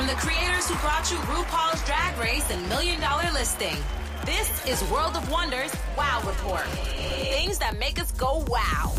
from the creators who brought you RuPaul's Drag Race and Million Dollar Listing. This is World of Wonders Wow Report. Things that make us go wow.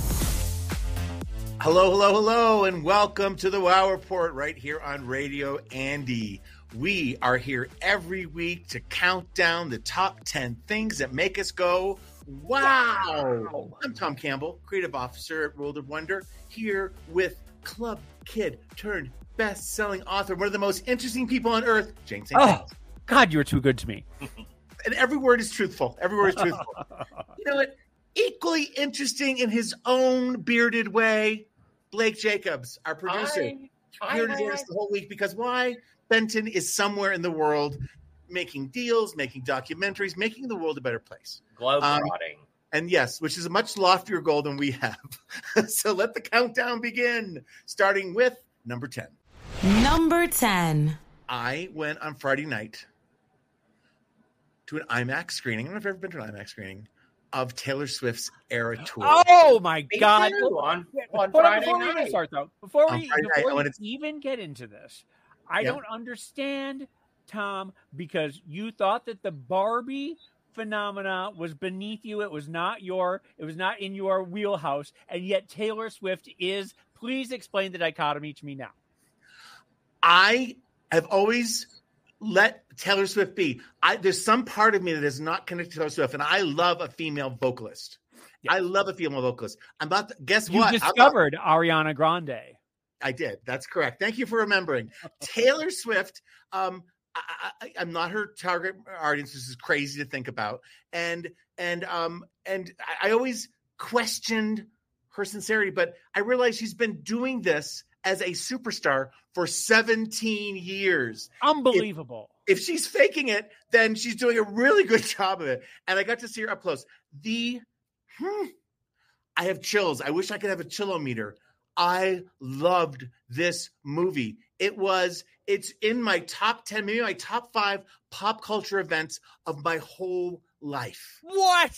Hello, hello, hello, and welcome to the Wow Report right here on Radio Andy. We are here every week to count down the top 10 things that make us go wow. I'm Tom Campbell, creative officer at World of Wonder, here with Club Kid turned best selling author, one of the most interesting people on earth, James St. Oh, God, you're too good to me. and every word is truthful. Every word is truthful. you know what? Equally interesting in his own bearded way, Blake Jacobs, our producer. here to Hi, voice the whole week because why? Fenton is somewhere in the world making deals, making documentaries, making the world a better place. Globe Um, trotting. And yes, which is a much loftier goal than we have. so let the countdown begin, starting with number 10. Number 10. I went on Friday night to an IMAX screening. I don't know if I've ever been to an IMAX screening of Taylor Swift's Era Tour. Oh my Me God! on, on Hold Friday before we even start though, before On we Friday night, before I we wanted even get into this, I Yeah. don't understand, Tom, because you thought that the Barbie phenomena was beneath you. It was not your. It was not in your wheelhouse, and yet Taylor Swift is. Please explain the dichotomy to me now. I have always let Taylor Swift be. I there's some part of me that is not connected to Taylor Swift, and I love a female vocalist. Yeah. I love a female vocalist. I'm about to, guess You what? Not- discovered Ariana Grande. I did. That's correct. Thank you for remembering. Taylor Swift. Um, I, I, I'm not her target audience. This is crazy to think about. And and um and I, I always questioned her sincerity, but I realized she's been doing this as a superstar for 17 years. Unbelievable. If she's faking it, then she's doing a really good job of it. And I got to see her up close. The hmm, I have chills. I wish I could have a chillometer. I loved this movie. It was, it's in my top 10, maybe my top five pop culture events of my whole life. what?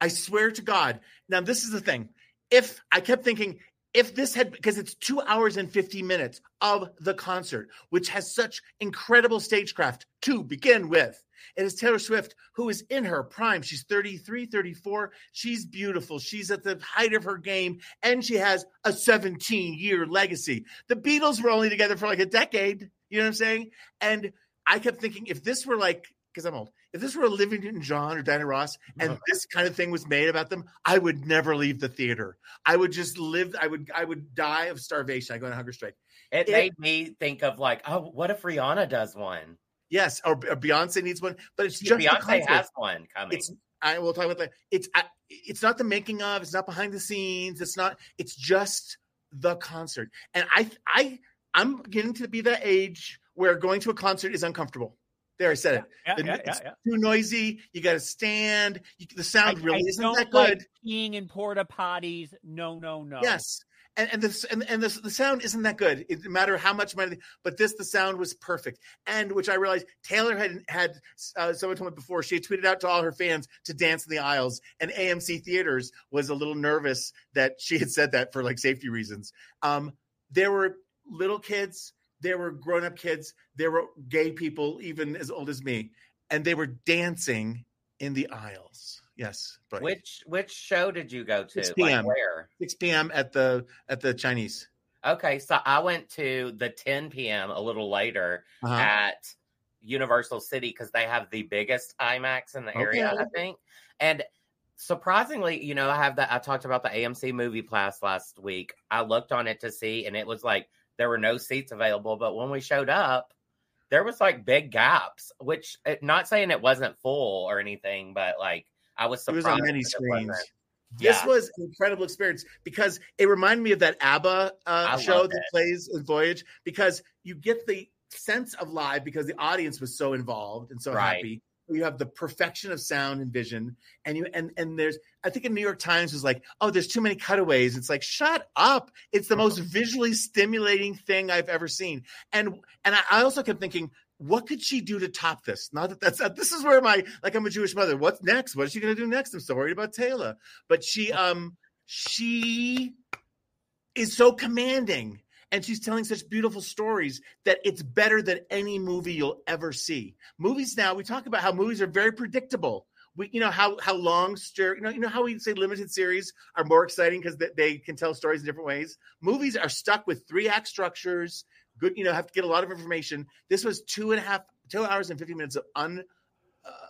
I swear to God. Now, this is the thing. If I kept thinking, if this had, because it's two hours and 50 minutes of the concert, which has such incredible stagecraft to begin with. It is Taylor Swift, who is in her prime. She's 33, 34. She's beautiful. She's at the height of her game, and she has a 17 year legacy. The Beatles were only together for like a decade. You know what I'm saying? And I kept thinking, if this were like, because I'm old, if this were Olivia Newton John or Diana Ross, and uh-huh. this kind of thing was made about them, I would never leave the theater. I would just live. I would. I would die of starvation. I go on a hunger strike. It, it- made me think of like, oh, what if Rihanna does one? Yes, or, or Beyonce needs one, but it's just Beyonce has one coming. It's. I will talk about that. It's. I, it's not the making of. It's not behind the scenes. It's not. It's just the concert. And I. I. I'm getting to be that age where going to a concert is uncomfortable. There, I said it. Yeah, The- yeah, yeah, it's yeah. too noisy. You got to stand. You, the sound I- really I isn't that like good. peeing in porta potties. No, no, no. Yes. And and this and, and this the sound isn't that good. It didn't matter how much money, but this the sound was perfect. And which I realized Taylor had had uh, someone told me before she had tweeted out to all her fans to dance in the aisles, and AMC Theaters was a little nervous that she had said that for like safety reasons. Um, there were little kids, there were grown up kids, there were gay people, even as old as me, and they were dancing in the aisles. Yes, but which which show did you go to? 6 Like p.m.. where? 6 p.m. at the at the Chinese. Okay, so I went to the 10 p.m. a little later Uh-huh. at Universal City because they have the biggest IMAX in the area, I think. And surprisingly, you know, I have that. I talked about the AMC Movie Pass last week. I looked on it to see, and it was like there were no seats available. But when we showed up, there was like big gaps. Which, eh, not saying it wasn't full or anything, but like I was surprised. It was on many screens. wasn't. This was an incredible experience because it reminded me of that ABBA uh, show that it. plays in Voyage because you get the sense of live because the audience was so involved and so Right. happy. You have the perfection of sound and vision, and you and and there's I think in New York Times was like, oh, there's too many cutaways. It's like, shut up! It's the most visually stimulating thing I've ever seen. And and I, I also kept thinking, what could she do to top this? Not that that's this is where my like I'm a Jewish mother. What's next? What is she going to do next? I'm so worried about Taylor. But she um she is so commanding and she's telling such beautiful stories that it's better than any movie you'll ever see. Movies now, we talk about how movies are very predictable. We, you know how how long, you know, you know how we say limited series are more exciting because they, they can tell stories in different ways. Movies are stuck with three act structures. Good, you know, have to get a lot of information. This was two and a half, two hours and fifty minutes of un.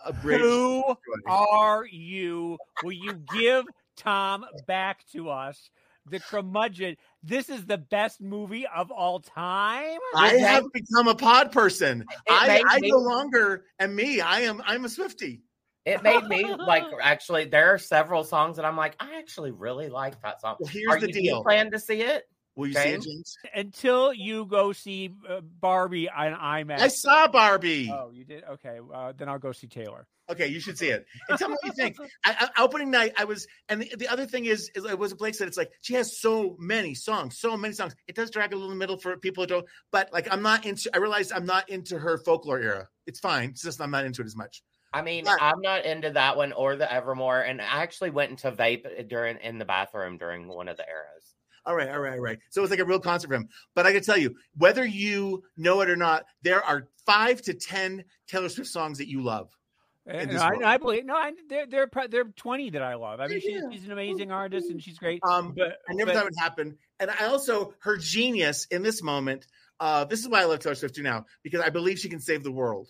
Uh, Who are you? Will you give Tom back to us? The curmudgeon. This is the best movie of all time. I have become a pod person. I, I no longer am me. I am. I'm a Swifty. It made me like actually. There are several songs that I'm like, I actually really like that song. Well, here's are the you, deal. Do you plan to see it? Will you James? see it, James? Until you go see uh, Barbie on IMAX. I saw Barbie. Oh, you did? Okay, uh, then I'll go see Taylor. Okay, you should see it. And tell me what you think. I, I, opening night, I was, and the, the other thing is, is it was Blake said, it's like she has so many songs, so many songs. It does drag a little in the middle for people who don't, but like I'm not into. I realized I'm not into her folklore era. It's fine. It's just I'm not into it as much. I mean, But- I'm not into that one or the Evermore, and I actually went into vape during in the bathroom during one of the eras. All right, all right, all right. So it was like a real concert for him. But I can tell you, whether you know it or not, there are five to ten Taylor Swift songs that you love. And I. I believe no, I, there, there, are pro- there are twenty that I love. I mean, she's, she's an amazing artist and she's great. Um, but I never but- thought it would happen. And I also her genius in this moment. Uh, this is why I love Taylor Swift too now because I believe she can save the world.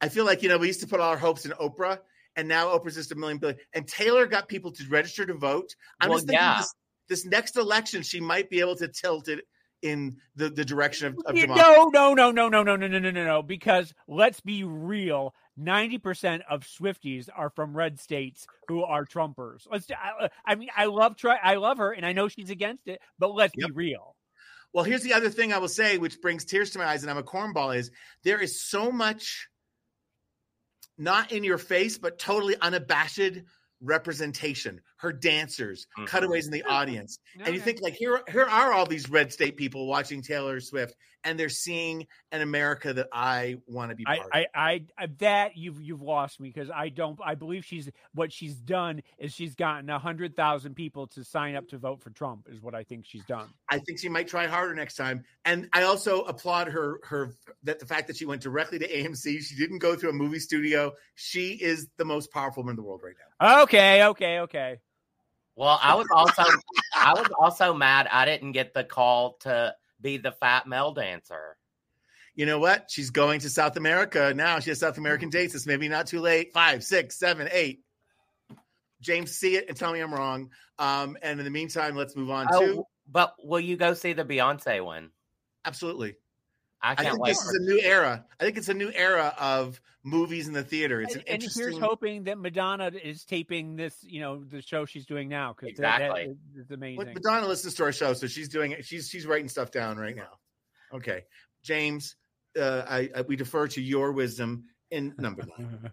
I feel like you know we used to put all our hopes in Oprah, and now Oprah's just a million billion. And Taylor got people to register to vote. I'm Well, just thinking yeah. this, this next election she might be able to tilt it in the, the direction of, of democracy. no, no, no, no, no, no, no, no, no, no, no. Because let's be real. Ninety percent of Swifties are from red states who are Trumpers. Let's. I, I mean, I love try. I love her, and I know she's against it. But let's Yep. be real. Well, here's the other thing I will say, which brings tears to my eyes, and I'm a cornball, is there is so much not in your face, but totally unabashed representation. Her dancers, Mhm. cutaways in the audience. and you think like here, here are all these red state people watching Taylor Swift, and they're seeing an America that I want to be I, part of. I, I, I, that you've you've lost me because I don't. I believe she's what she's done is she's gotten a hundred thousand people to sign up to vote for Trump. Is what I think she's done. I think she might try harder next time. And I also applaud her her that the fact that she went directly to AMC. She didn't go through a movie studio. She is the most powerful woman in the world right now. Okay, okay, okay. Well, I was also I was also mad I didn't get the call to be the fat male dancer. You know what? She's going to South America now. She has South American dates. It's maybe not too late. Five, six, seven, eight. James, see it and tell me I'm wrong. Um, and in the meantime, let's move on to Oh, but will you go see the Beyonce one? absolutely. I I can't think wait. this for- is a new era. I think it's a new era of movies in the theater. It's an and, and here's hoping that Madonna is taping this, you know, the show she's doing now because Exactly. that is amazing. What Madonna listens to our show, so she's doing it. She's she's writing stuff down right now. Okay, James, uh, I, I we defer to your wisdom in number nine.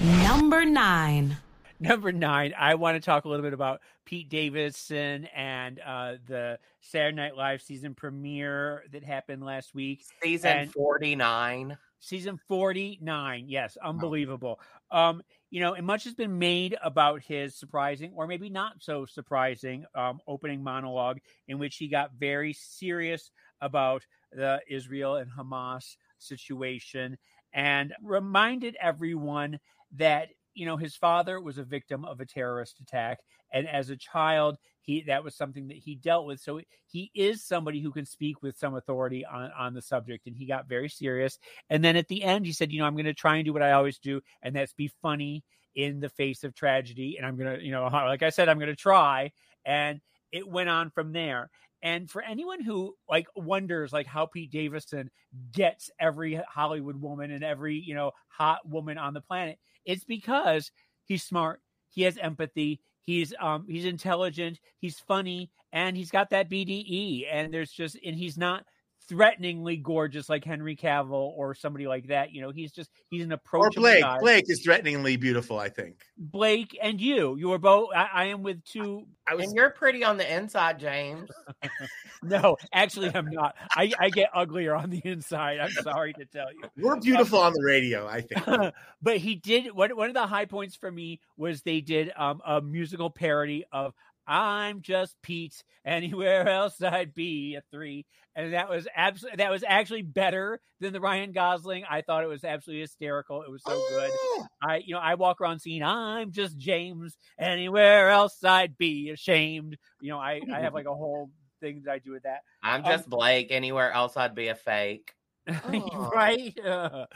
Number nine. Number nine, I want to talk a little bit about Pete Davidson and uh, the Saturday Night Live season premiere that happened last week. Season and- 49. Season 49. Yes, unbelievable. Um, you know, and much has been made about his surprising, or maybe not so surprising, um, opening monologue in which he got very serious about the Israel and Hamas situation and reminded everyone that you know his father was a victim of a terrorist attack and as a child he that was something that he dealt with. So he is somebody who can speak with some authority on on the subject and he got very serious. And then at the end he said you know i'm going to try and do what i always do and that's be funny in the face of tragedy and i'm going to you know like i said i'm going to try. And it went on from there. And for anyone who like wonders like how Pete Davidson gets every Hollywood woman and every, you know, hot woman on the planet, it's because he's smart, he has empathy, he's um he's intelligent, he's funny, and he's got that BDE. And there's just and he's not threateningly gorgeous like Henry Cavill or somebody like that. You know, he's just he's an or approachable Blake. guy. Blake is threateningly beautiful. I think. Blake and you, you are both. I, I am with two. I was And you're pretty on the inside, James. No, actually, I'm not. I, I get uglier on the inside. I'm sorry to tell you. we're beautiful on the radio. I think. but he did one, one of the high points for me was they did um, a musical parody of I'm just Pete. Anywhere else I'd be a three. And that was absolutely that was actually better than the Ryan Gosling. I thought it was absolutely hysterical. It was so good. Oh, I you know, I walk around saying I'm just James. Anywhere else I'd be ashamed. You know, I, I have like a whole thing that I do with that. I'm Um, just Blake. Anywhere else, I'd be a fake. Oh. right? Uh,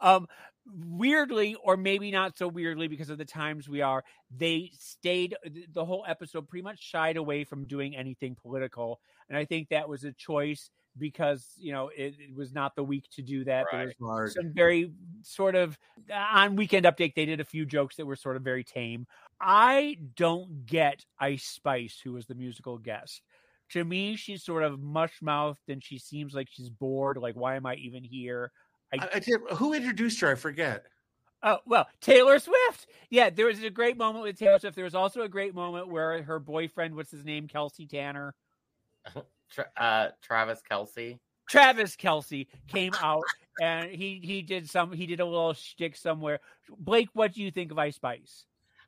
um, weirdly, or maybe not so weirdly, because of the times we are, they stayed uh, the whole episode pretty much shied away from doing anything political, and I think that was a choice because you know it, it was not the week to do that. There was some very sort of uh, on weekend update they did a few jokes that were sort of very tame. I don't get ice spice who was the musical guest. To me she's sort of mush mouthed and she seems like she's bored like why am i even here I, I did, who introduced her? I forget. oh well taylor swift yeah there was a great moment with taylor swift there was also a great moment where her boyfriend what's his name kelsey tanner Tra- uh, Travis Kelce. Travis Kelce came out and he he did some he did a little shtick somewhere. Blake, what do you think of Ice Spice?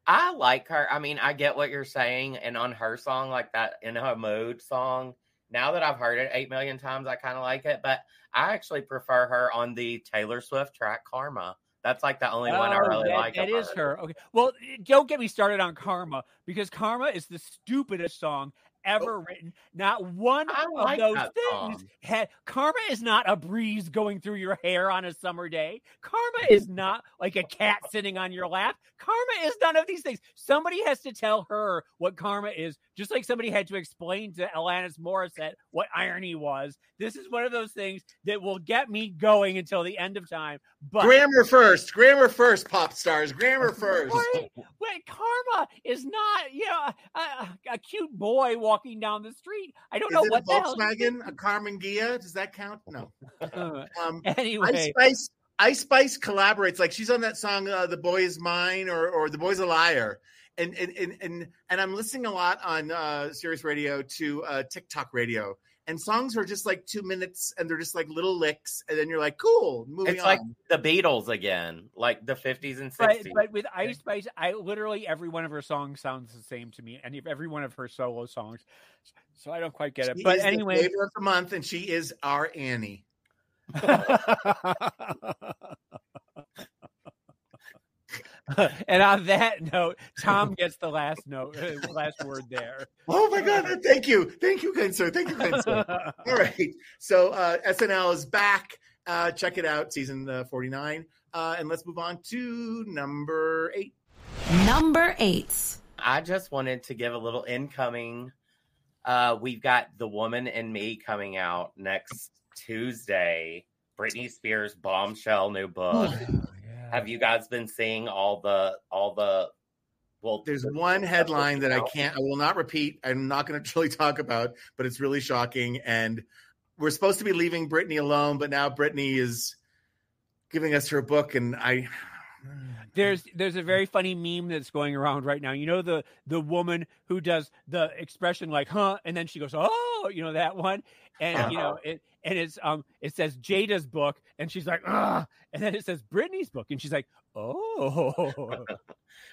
I like her. I mean, I get what you're saying, and on her song, like that in her mood song. Now that I've heard it eight million times, I kind of like it, but I actually prefer her on the Taylor Swift track "Karma." That's like the only one I Oh, really that- like. That of is her. Okay. Well, don't get me started on Karma because Karma is the stupidest song oh. ever written. Not one of those things song. had Karma is not a breeze going through your hair on a summer day. Karma is not like a cat sitting on your lap. Karma is none of these things. Somebody has to tell her what karma is, just like somebody had to explain to Alanis Morissette what irony was. This is one of those things that will get me going until the end of time. But Grammar first. Grammar first, pop stars. Grammar first. Wait, wait, karma is not, you know, a, a, cute boy walking down the street. I don't Is know what a the hell. Volkswagen? A Karmann Ghia? Does that count? No. Um, Ice anyway, Spice. Ice Spice collaborates. Like she's on that song, uh, "The Boy Is Mine" or or "The Boy's a Liar," and and and and, and I'm listening a lot on uh, Sirius Radio to uh, TikTok radio, and songs are just like two minutes, and they're just like little licks, and then you're like, "Cool, moving It's on." like the Beatles again, like the 50s and 60s. but, but with Ice Spice, I literally every one of her songs sounds the same to me, and every one of her solo songs. So I don't quite get it. She But is the anyway, flavor of the month, and she is our Annie. and on that note, Tom gets the last note, uh, last word there. Oh my God! Thank you, thank you, kind sir. Thank you, kind sir. All right. So uh, SNL is back. Uh, check it out, season uh, 49. Uh, and let's move on to number eight. Number eight. I just wanted to give a little incoming. Uh, we've got The Woman in Me coming out next Tuesday. Britney Spears bombshell new book. Have you guys been seeing all the all the well There's the- one headline that I can't, I will not repeat. I'm not going to really talk about, but it's really shocking. And we're supposed to be leaving Britney alone, but now Britney is giving us her book. And I, there's there's a very funny meme that's going around right now. You know the the woman who does the expression like huh and then she goes oh you know that one and you know uh-huh. it and it's um it says Jada's book and she's like ah and then it says Britney's book and she's like oh.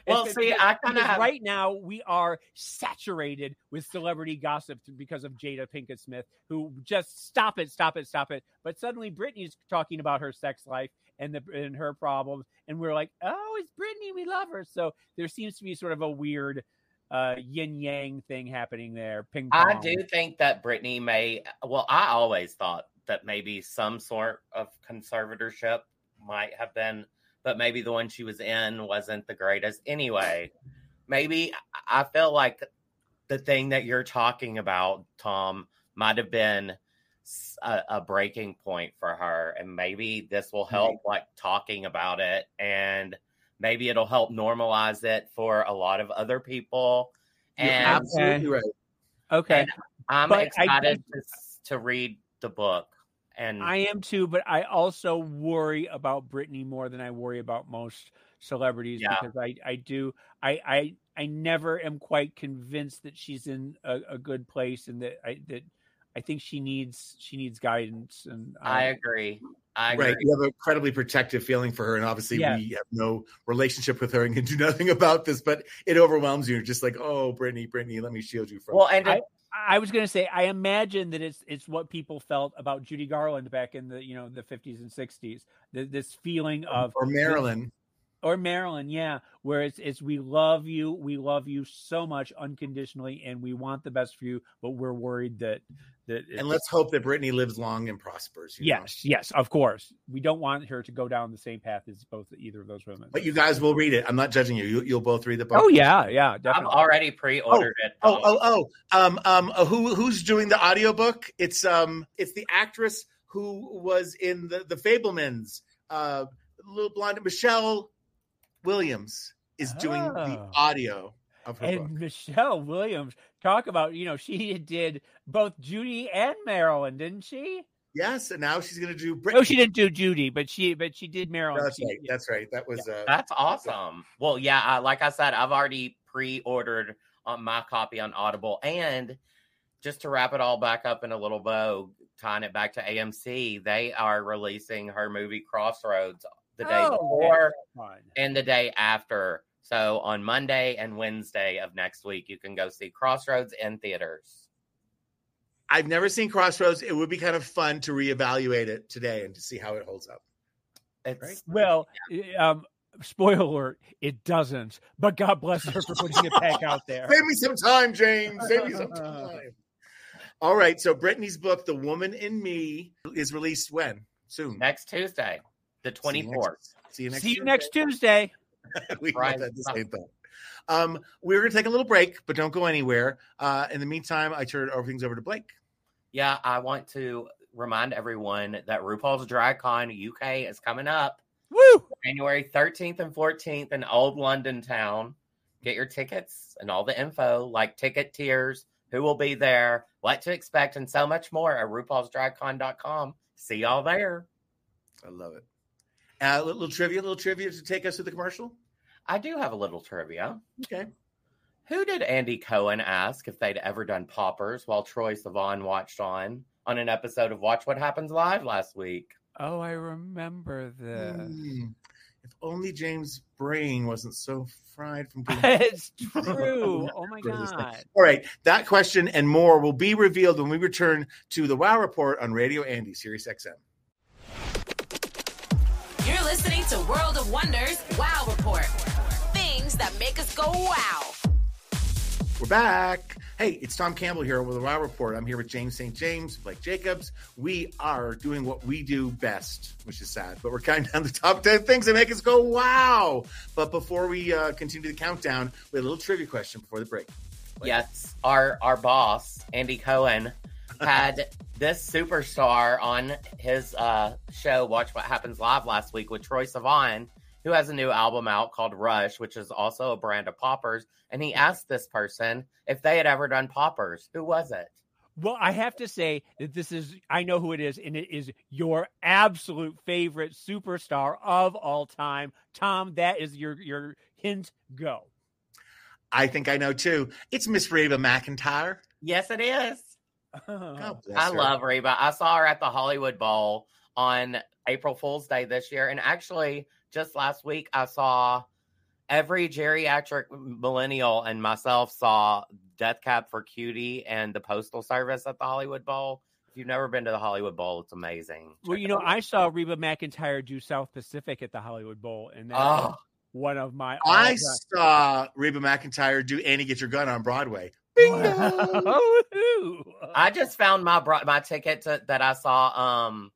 Well, see, I kinda have- right now we are saturated with celebrity gossip because of Jada Pinkett Smith who just stop it stop it stop it. But suddenly Britney's talking about her sex life and the and her problems and we're like oh it's Britney we love her. So there seems to be sort of a weird uh yin yang thing happening there ping pong. I do think that Britney may. Well, I always thought that maybe some sort of conservatorship might have been, but maybe the one she was in wasn't the greatest. Anyway, maybe I feel like the thing that you're talking about, Tom, might have been a breaking point for her, and maybe this will help, like talking about it, and maybe it'll help normalize it for a lot of other people. you're And absolutely right. okay and I'm But excited think- to, to read the book. And I am too, but I also worry about Britney more than I worry about most celebrities Yeah. because I, I do I, I I never am quite convinced that she's in a, a good place and that I that I think she needs she needs guidance, and uh, I agree. I agree. Right. You have an incredibly protective feeling for her. And obviously, Yeah. we have no relationship with her and can do nothing about this, but it overwhelms you. You're just like, oh, Britney, Britney, let me shield you from Well, and I- I was going to say, I imagine that it's it's what people felt about Judy Garland back in the you know the 50s and 60s. The, this feeling of or Marilyn. Or Marilyn, yeah, where it's it's we love you, we love you so much unconditionally, and we want the best for you, but we're worried that that And let's hope that Britney lives long and prospers. you know? yes, yes, of course, we don't want her to go down the same path as both either of those women. But you guys will read it. I'm not judging you. you you'll both read the book. oh yeah, yeah, I've already pre-ordered it. Oh, oh, oh. Um, um, uh, who who's doing the audiobook? It's um, it's the actress who was in the the Fabelmans. Uh, little blonde Michelle Williams is doing the Oh. audio of her and book. Michelle Williams, talk about you know she did both Judy and Marilyn, didn't she? Yes, and now she's going to do. No, she didn't do Judy, but she but she did Marilyn. That's She- right. That's right. That was. Uh, That's awesome. Well, yeah, I, like I said, I've already pre-ordered on my copy on Audible, and just to wrap it all back up in a little bow, tying it back to AMC, they are releasing her movie Crossroads the day Oh, before Fine. and the day after. So on Monday and Wednesday of next week, you can go see Crossroads in theaters. I've never seen Crossroads. It would be kind of fun to reevaluate it today and to see how it holds up. It's Right. Well, um, spoiler alert, it doesn't. But God bless her for putting it back out there. Save me some time, James. Save me some time. All right. So Britney's book, The Woman in Me, is released when? Soon. next Tuesday, the See you next- 24th. See you next. See you Tuesday. next Tuesday. we Right. right. the same thing. Um, we're gonna take a little break, but don't go anywhere. Uh, in the meantime, I turn over things over to Blake. Yeah, I want to remind everyone that RuPaul's Drag Con UK is coming up Woo! January 13th and 14th in Old London Town. Get your tickets and all the info, like ticket tiers, who will be there, what to expect, and so much more at RuPaul'sDragCon.com. See y'all there. I love it. Uh, little, little trivia, little trivia to take us to the commercial. I do have a little trivia. Okay. Who did Andy Cohen ask if they'd ever done poppers while Troye Sivan watched on on an episode of Watch What Happens Live last week? Oh, I remember this. Hmm. If only James' brain wasn't so fried from doing it's true. Oh my For this thing. god. All right, that question and more will be revealed when we return to the Wow Report on Radio Andy, Sirius XM. You're listening to World of Wonders Wow Report. Things that make us go wow. We're back. Hey, it's Tom Campbell here with the Wow Report. I'm here with James St. James, Blake Jacobs. We are doing what we do best, which is sad, but we're counting down the top 10 things that make us go wow. But before we uh, continue the countdown, we had a little trivia question before the break. Yes, our our boss Andy Cohen had this superstar on his uh, show Watch What Happens Live last week with Troye Sivan, who has a new album out called Rush, which is also a brand of poppers. And he asked this person if they had ever done poppers. Who was it? Well, I have to say that this is I know who it is, and it is your absolute favorite superstar of all time. Tom, that is your your hint. Go. I think I know too. It's Miss Reba McEntire. Yes, it is. God bless I her. love Reba. I saw her at the Hollywood Bowl on April Fool's Day this year. And actually, just last week, I saw every geriatric millennial and myself saw Death Cab for Cutie and the Postal Service at the Hollywood Bowl. If you've never been to the Hollywood Bowl, it's amazing. Well, you know, out. I saw Reba McEntire do South Pacific at the Hollywood Bowl, and that's Oh, one of my. I saw Reba McEntire do Annie Get Your Gun on Broadway. Bingo! I just found my bro- my ticket to, that I saw um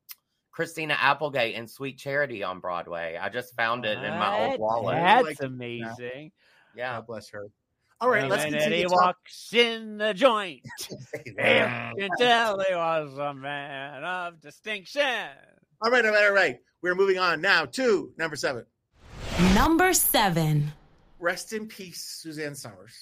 Christina Applegate in Sweet Charity on Broadway. I just found it in my old wallet. That's Like- amazing. Yeah. God bless her. All right, let's and continue. he to talk- walks in the joint. Yeah. You can tell he was a man of distinction. All right, all right, all right. We're moving on now to number seven. Number seven. Rest in peace, Suzanne Somers.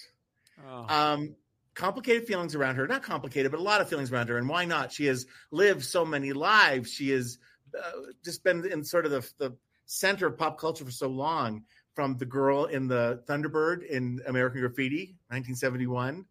Oh. Um, complicated feelings around her. Not complicated, but a lot of feelings around her. And why not? She has lived so many lives. She has uh, just been in sort of the, the center of pop culture for so long. From the girl in the Thunderbird in American Graffiti, 1971,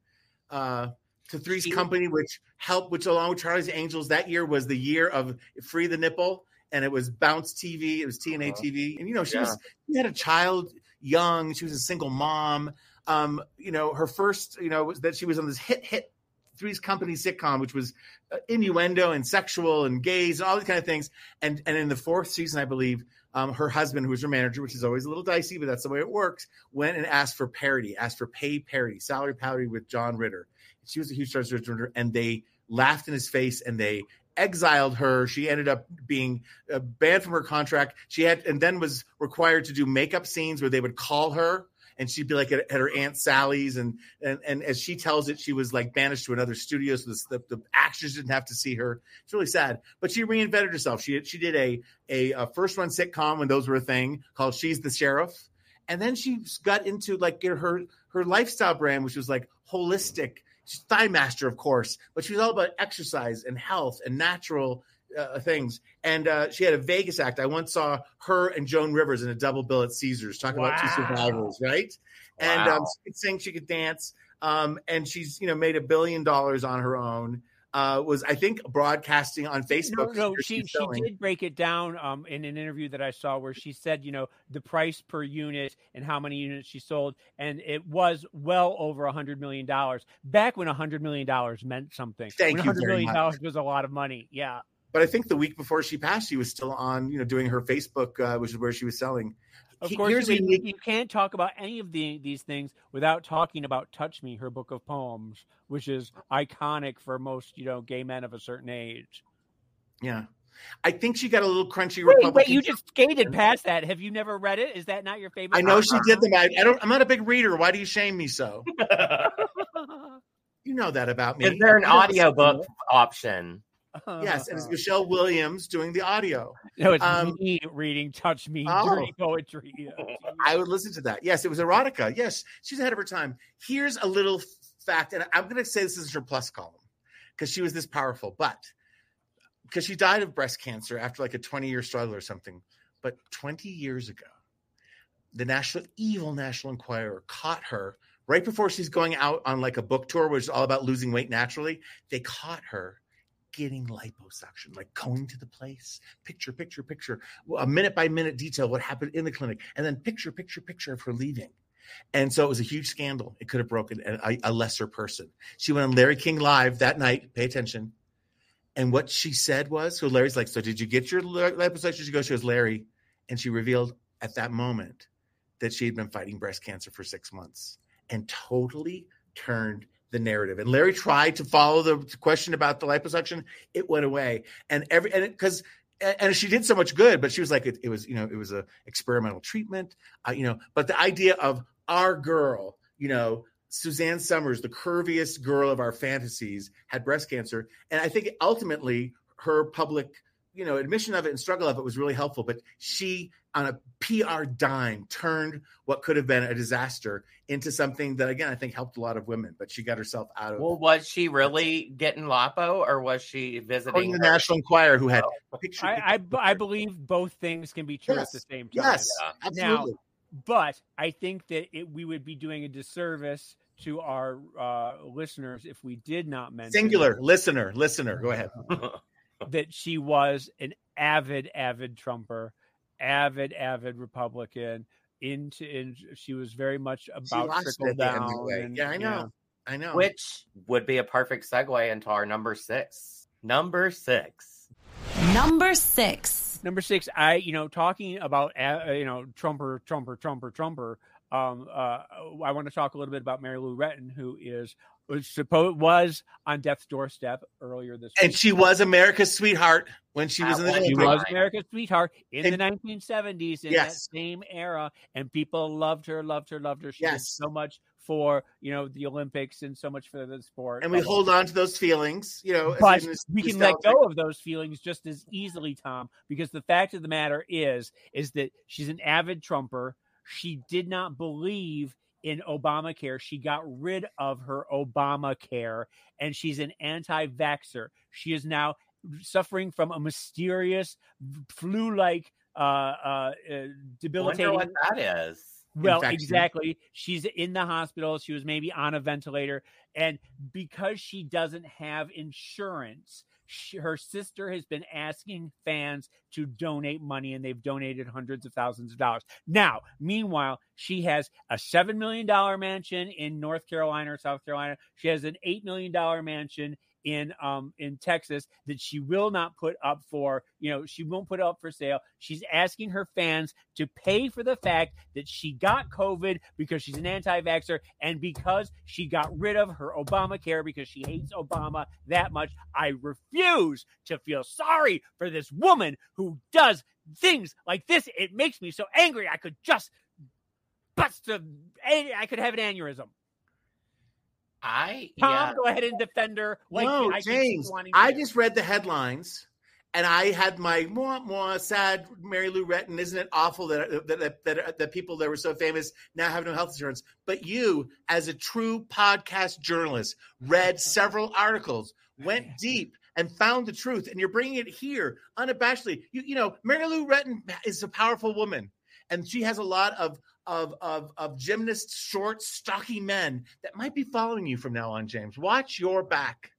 uh, to Three's She- Company, which helped, which along with Charlie's Angels, that year was the year of Free the Nipple, and it was Bounce TV, it was TNA Uh-huh. TV, and you know she Yeah. was she had a child young, she was a single mom. Um, you know, her first, you know, was that she was on this hit hit Three's Company sitcom, which was uh, innuendo and sexual and gays and all these kind of things. And and in the fourth season, I believe, um, her husband, who was her manager, which is always a little dicey, but that's the way it works, went and asked for parity, asked for pay parity, salary parity with John Ritter. She was a huge star, and they laughed in his face and they exiled her. She ended up being uh, banned from her contract. She had and then was required to do makeup scenes where they would call her and she'd be like at, at her aunt Sally's and, and and as she tells it, she was like banished to another studio so this, the, the actors didn't have to see her. It's really sad, but she reinvented herself. She she did a a, a first run sitcom when those were a thing called She's the Sheriff, and then she got into like her her lifestyle brand, which was like holistic. She's thigh master, of course, but she was all about exercise and health and natural uh, things. And uh, she had a Vegas act. I once saw her and Joan Rivers in a double bill at Caesars, talking about two Wow. survivors, right? And um, she could sing, she could dance, um, and she's you know made a billion dollars on her own. Uh, was I think broadcasting on Facebook? no, where she she did break it down um, in an interview that I saw where she said, you know, the price per unit and how many units she sold, and it was well over a hundred million dollars back when a hundred million dollars meant something. Thank when you a hundred million dollars was a lot of money. Yeah. But I think the week before she passed, she was still on, you know, doing her Facebook, uh, which is where she was selling. Of He- course, here's you, a you can't talk about any of the, these things without talking about "Touch Me," her book of poems, which is iconic for most, you know, gay men of a certain age. Yeah, I think she got a little crunchy. Wait, Republican wait, you just skated past that. Have you never read it? Is that not your favorite? I know she did them. I, I don't. I'm not a big reader. Why do you shame me so? You know that about me. Is there an You know this- audiobook? Yes, and it's Michelle Williams doing the audio. no, it's um, me reading "Touch Me" Oh. dirty poetry. I would listen to that. Yes, it was erotica. Yes, she's ahead of her time. Here's a little fact, and I'm going to say this is her plus column because she was this powerful, but because she died of breast cancer after like a 20 year struggle or something. But 20 years ago, the National Evil National Enquirer caught her right before she's going out on like a book tour, which is all about losing weight naturally. They caught her getting liposuction, like going to the place, picture, picture, picture, a minute by minute detail what happened in the clinic, and then picture, picture, picture of her leaving. And so it was a huge scandal. It could have broken a, a lesser person. She went on Larry King Live that night. Pay attention. And what she said was, so Larry's like, so did you get your liposuction? She goes, she goes, Larry. And she revealed at that moment that she had been fighting breast cancer for six months and totally turned the narrative. And Larry tried to follow the question about the liposuction. It went away. And every, and because, and she did so much good, but she was like, it, it was, you know, it was a experimental treatment, uh, you know, but the idea of our girl, you know, Suzanne Somers, the curviest girl of our fantasies, had breast cancer. And I think ultimately her public, you know, admission of it and struggle of it was really helpful. But she, on a PR dime, turned what could have been a disaster into something that, again, I think helped a lot of women. But she got herself out of. Well, was she really getting lipo, or was she visiting the her- National Enquirer, who had picture, I, I, I believe both things can be true Yes. at the same time. yes, Yeah. absolutely. but I think that it, we would be doing a disservice to our uh, listeners if we did not mention Singular listener, listener. Go ahead. that she was an avid, avid Trumper, avid, avid Republican. Into, in, she was very much about trickle it at the end of down. and- Yeah, I know. I know. Which would be a perfect segue into our number six. Number six. Number six. Number six, I you know talking about uh, you know Trumper, Trumper, Trumper, Trumper. Um, uh, I want to talk a little bit about Mary Lou Retton, who is was supposed was on death's doorstep earlier this and week. she was America's sweetheart when she was in the She was America's sweetheart in And- the 1970s in Yes. that same era, and people loved her, loved her, loved her. She did so much for you know the Olympics and so much for the sport. and we hold on to those feelings, you know. but we can let go of those feelings just as easily, Tom, because the fact of the matter is, is that she's an avid Trumper. She did not believe in Obamacare. She got rid of her Obamacare, and she's an anti-vaxxer. She is now suffering from a mysterious flu-like, uh, uh, uh, I wonder debilitating what that is. Well, infection. exactly. She's in the hospital. She was maybe on a ventilator. And because she doesn't have insurance, she, her sister has been asking fans to donate money, and they've donated hundreds of thousands of dollars. Now, meanwhile, she has a $7 million mansion in North Carolina or South Carolina. She has an $8 million mansion in um in Texas that she will not put up for, you know, she won't put up for sale. She's asking her fans to pay for the fact that she got COVID because she's an anti-vaxxer and because she got rid of her Obamacare because she hates Obama that much. I refuse to feel sorry for this woman who does things like this. It makes me so angry. I could just bust a I could have an aneurysm. I Tom, yeah. go ahead and defend her. Like no, I James. I just read the headlines, and I had my more more sad Mary Lou Retton. Isn't it awful that uh, that, that that uh, that people that were so famous now have no health insurance? But you, as a true podcast journalist, read several articles, went deep. And found the truth, and you're bringing it here unabashedly. You, you know, Mary Lou Retton is a powerful woman, and she has a lot of of of of gymnast, short, stocky men that might be following you from now on. James, watch your back.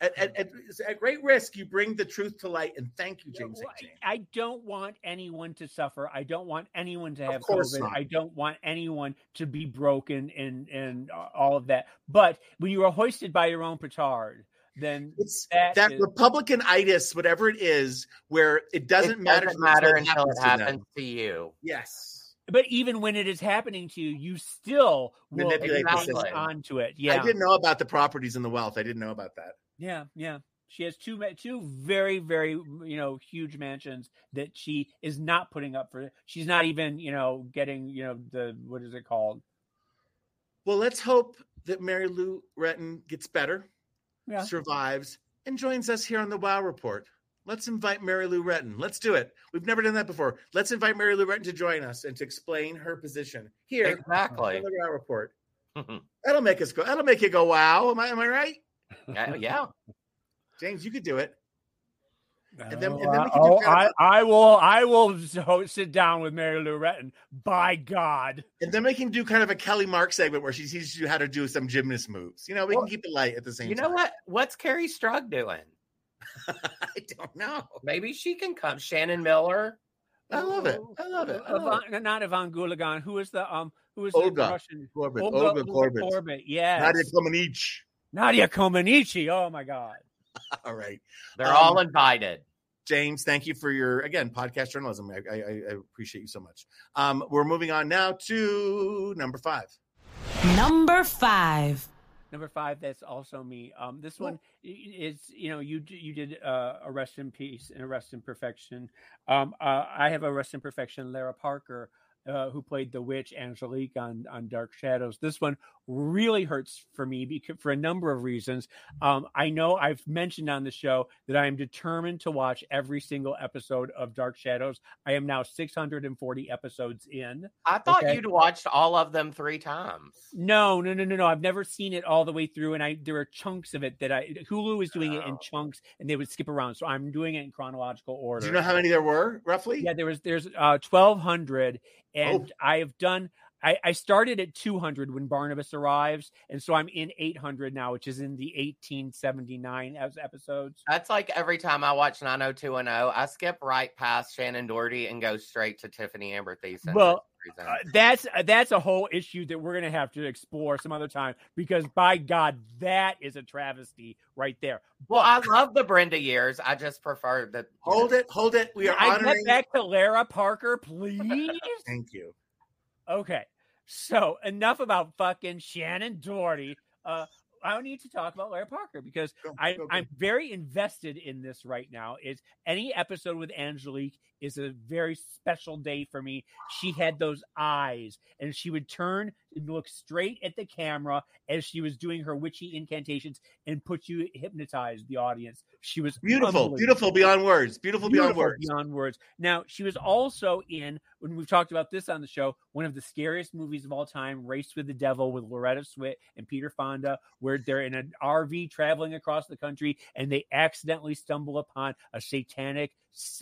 At, at, at, at great risk, you bring the truth to light, and thank you, James. St. Well, James. I don't want anyone to suffer. I don't want anyone to have COVID. not. I don't want anyone to be broken and and all of that. But when you are hoisted by your own petard, then It's that that is- Republicanitis, whatever it is, where it doesn't it matter. doesn't matter until until it to happens to you. Yes, but even when it is happening to you, you still will Manipulate onto it. Yeah, I didn't know about the properties and the wealth. I didn't know about that. Yeah, yeah. She has two two very very you know huge mansions that she is not putting up for. She's not even you know getting you know the what is it called? Well, let's hope that Mary Lou Retton gets better, Yeah. survives, and joins us here on the Wow Report. Let's invite Mary Lou Retton. Let's do it. We've never done that before. Let's invite Mary Lou Retton to join us and to explain her position here Exactly. on the Wow Report. That'll make us go. That'll make you go, wow. Am I, am I right? yeah, yeah. James, you could do it. And then- Oh, and then we I- can do oh, kind I, I will I will so- sit down with Mary Lou Retton. By God, And then we can do kind of a Kelly Mark segment where she teaches you how to do some gymnast moves. You know, we Well, can keep it light at the same You time. know what? What's Kerri Strug doing? I don't know. Maybe she can come. Shannon Miller. I love it. I love it. I love it. Not Ivan Guligan. Who is the um? Who is the Olga Russian? Korbut. Olga, Olga, Olga Korbut. Korbut. Yes. Nadia Comaneci. Nadia Comaneci. Oh my God. All right. They're Um, all invited. James, thank you for your again podcast journalism. I, I, I appreciate you so much. Um, we're moving on now to number five. Number five. Number five, that's also me. Um, this one is, you know, you you did uh, a rest in peace and a rest in perfection. Um, uh, I have a rest in perfection, Lara Parker, uh, who played the witch Angelique on on Dark Shadows. This one really hurts for me because for a number of reasons. Um, I know I've mentioned on the show that I am determined to watch every single episode of Dark Shadows. I am now 640 episodes in. I thought okay. you'd watched all of them three times. No, no, no, no, no. I've never seen it all the way through, and I there are chunks of it that I Hulu is doing it in Oh. chunks, and they would skip around. So I'm doing it in chronological order. Do you know how many there were roughly? Yeah, there was there's uh twelve hundred, Oh. and I have done. I, I started at 200 when Barnabas arrives, and so I'm in 800 now, which is in the 1879 as episodes. That's like every time I watch 90210, I skip right past Shannen Doherty and go straight to Tiffani Amber Thiessen. Well, Uh, that's uh, that's a whole issue that we're gonna have to explore some other time because by God, that is a travesty right there. well, I love the Brenda years. I just prefer that. Hold it, hold it. We are I honoring. get back to Lara Parker, please. Thank you. Okay, so enough about fucking Shannen Doherty. Uh, I need to talk about Lara Parker because I, go, go. I'm very invested in this right now. Is any episode with Angelique is a very special day for me. She had those eyes, and she would turn and look straight at the camera as she was doing her witchy incantations and put you hypnotized the audience. She was beautiful, beautiful beyond words. Beautiful, beyond words. beyond words. Now, she was also in, when we've talked about this on the show, one of the scariest movies of all time, Race with the Devil with Loretta Swit and Peter Fonda, where they're in an RV traveling across the country and they accidentally stumble upon a satanic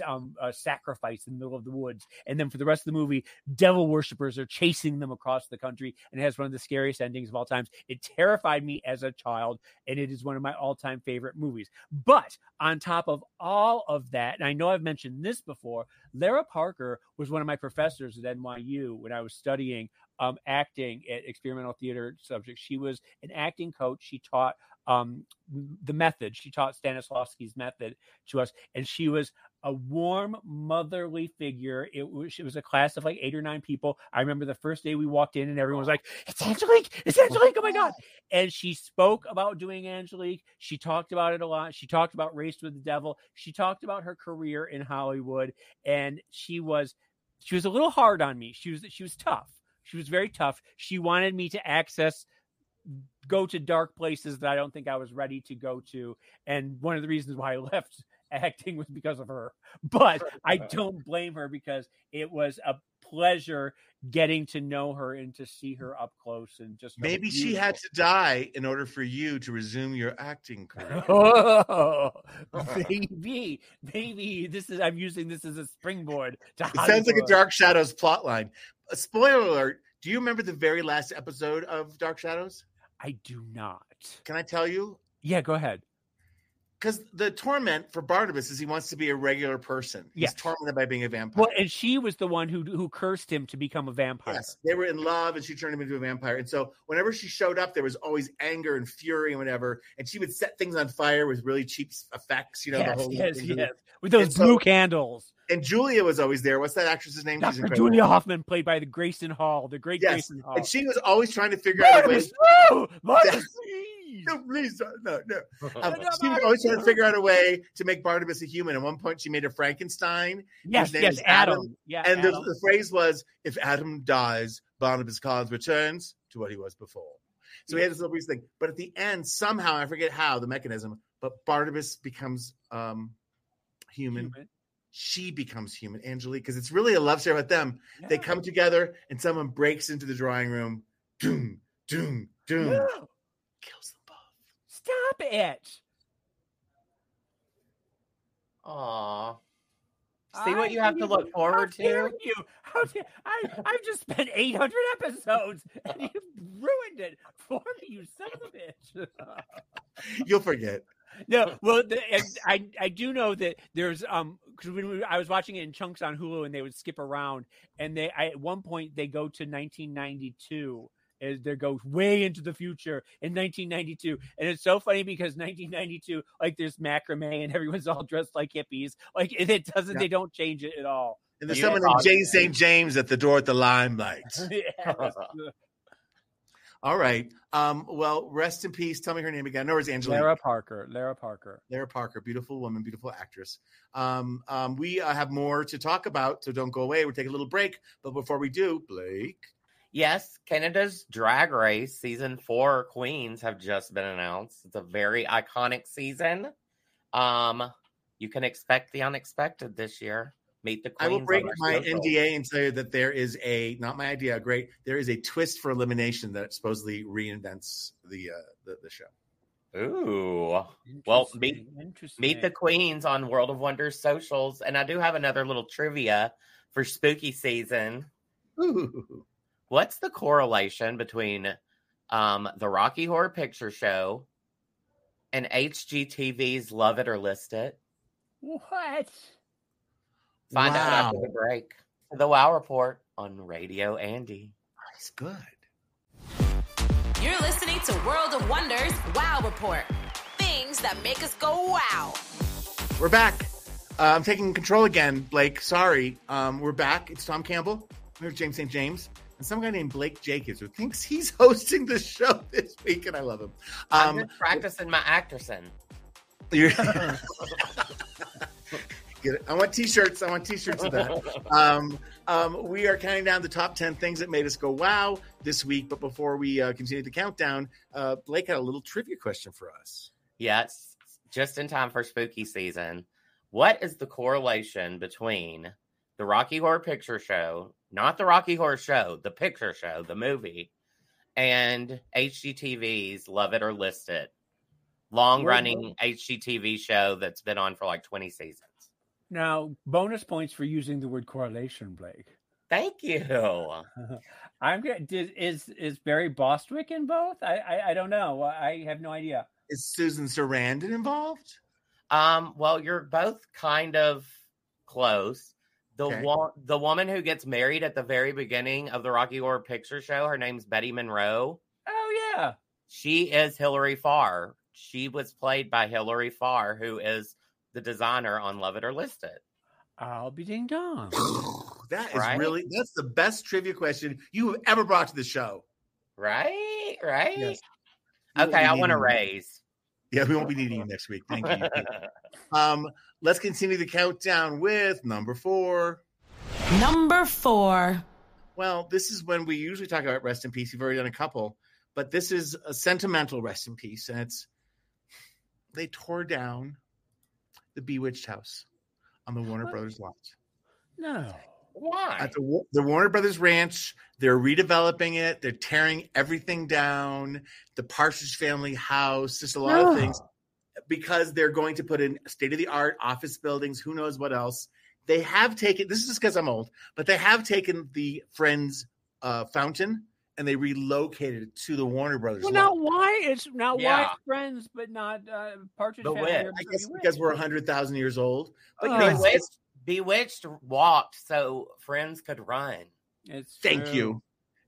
um, uh, sacrifice in the middle of the woods. And then for the rest of the movie, devil worshippers are chasing them across the country, and it has one of the scariest endings of all times. It terrified me as a child, and it is one of my all-time favorite movies. But on top of all of that, and I know I've mentioned this before, Lara Parker was one of my professors at NYU when I was studying um, acting at experimental theater subjects. She was an acting coach. She taught um, the method. She taught Stanislavski's method to us, and she was a warm, motherly figure. It was it was a class of like eight or nine people. I remember the first day we walked in, and everyone was like, "It's Angelique! It's Angelique! Oh my god!" And she spoke about doing Angelique. She talked about it a lot. She talked about Race with the Devil. She talked about her career in Hollywood, and she was she was a little hard on me. She was she was tough. She was very tough. She wanted me to access go to dark places that I don't think I was ready to go to. And one of the reasons why I left acting was because of her. But I don't blame her because it was a pleasure getting to know her and to see her up close and just maybe she had to die in order for you to resume your acting career. oh, maybe, maybe this is I'm using this as a springboard. To it sounds like a Dark Shadows plot line. A spoiler alert: Do you remember the very last episode of Dark Shadows? I do not. Can I tell you? Yeah, go ahead. Because the torment for Barnabas is he wants to be a regular person. He's Yes. tormented by being a vampire. Well, and she was the one who who cursed him to become a vampire. Yes, they were in love, and she turned him into a vampire. And so, whenever she showed up, there was always anger and fury and whatever. And she would set things on fire with really cheap effects, you know. yes, the whole yes, thing. yes. With those And so- blue candles. And Julia was always there. What's that actress's name? She's Dr. Julia Hoffman, played by the Grayson Hall, the great Yes, Grayson Hall. and she was always trying to figure out a way. Barnabas, no! Barnabas, please! No, please, don't- no, no. Um, she was always trying to figure out a way to make Barnabas a human. At one point, she made a Frankenstein, Yes, name yes, is Adam. Adam, Yeah, and the, Adam. the phrase was, "If Adam dies, Barnabas Collins returns to what he was before." So we had this little brief thing, but at the end, somehow I forget how the mechanism, but Barnabas becomes um, human. Human. She becomes human, Angelique, because it's really a love story about them. They come together, and someone breaks into the drawing room. Doom, doom, doom. No, Kills them both. Stop it. Aw. See what I you have to look forward how dare to? You? How dare, I, I've just spent 800 episodes and you've ruined it for me, you son of a bitch. You'll forget. no, well, the, and I I do know that there's um because when we, I was watching it in chunks on Hulu and they would skip around and they I, at one point they go to 1992 as they go way into the future in 1992 and it's so funny because 1992 like there's macrame and everyone's all dressed like hippies like it, it doesn't Yeah. they don't change it at all. And there's Yeah, someone named. James St. James at the door at the limelight. Yes. All right. Um, well, rest in peace. Tell me her name again. No, it's Angela. Lara Parker. Lara Parker. Lara Parker, beautiful woman, beautiful actress. Um, um, we uh, have more to talk about, so don't go away. We'll take a little break. But before we do, Blake, Yes, Canada's Drag Race season four queens have just been announced. It's a very iconic season. Um, you can expect the unexpected this year. Meet the I queens. will break my socials. NDA and tell you that there is a not my idea, great. There is a twist for elimination that supposedly reinvents the uh, the, the show. Ooh. Well, meet- Interesting, interesting. Meet the queens on World of Wonders socials. And I do have another little trivia for spooky season. Ooh. What's the correlation between um, the Rocky Horror Picture Show and HGTV's Love It or List It? what? Find out after the break. The Wow Report on Radio Andy. That's good. You're listening to World of Wonders Wow Report. Things that make us go wow. We're back. Uh, I'm taking control again, Blake. Sorry. Um, we're back. It's Tom Campbell. We're James St. James. And some guy named Blake Jacobs who thinks he's hosting the show this week, and I love him. I'm Um, just practicing my actressing. you're- Get it. I want t-shirts. I want t-shirts of that. um, um, we are counting down the top 10 things that made us go wow this week. But before we uh, continue the countdown, uh, Blake had a little trivia question for us. Yes, just in time for spooky season. What is the correlation between the Rocky Horror Picture Show, not the Rocky Horror Show, the picture show, the movie, and HGTV's Love It or List It? Long running HGTV show that's been on for like 20 seasons. Now, bonus points for using the word correlation, Blake. Thank you. I'm good. Did, is is Barry Bostwick in both? I, I I don't know. I have no idea. Is Susan Sarandon involved? Um, well, you're both kind of close. The Okay. one, the woman who gets married at the very beginning of the Rocky Horror Picture Show, her name's Betty Munroe. Oh yeah. She is Hilary Farr. She was played by Hilary Farr, who is the designer on Love It or List It. I'll be ding dong. That is Right? really that's the best trivia question you have ever brought to the show. Right? Right? Yes. Okay, I want to raise. Yeah, we won't be needing you next week. Thank you. um, let's continue the countdown with number four. Number four. Well, this is when we usually talk about rest in peace. We've already done a couple, but this is a sentimental rest in peace, and it's they tore down the Bewitched house on the Warner What? Brothers lot. No. Why? At the, the Warner Brothers Ranch, they're redeveloping it. They're tearing everything down. The Partridge Family house, just a lot of things, because they're going to put in state of the art office buildings. Who knows what else? They have taken. This is just because I'm old, but they have taken the Friends uh, fountain and they relocated it to the Warner Brothers. Well, now why it's now why Yeah. it's friends, but not uh, Partridge The Family. I guess Bewitched? because we're hundred thousand years old. But you know, Oh. it's- it's- Bewitched, Bewitched walked so friends could run. It's Thank true. you.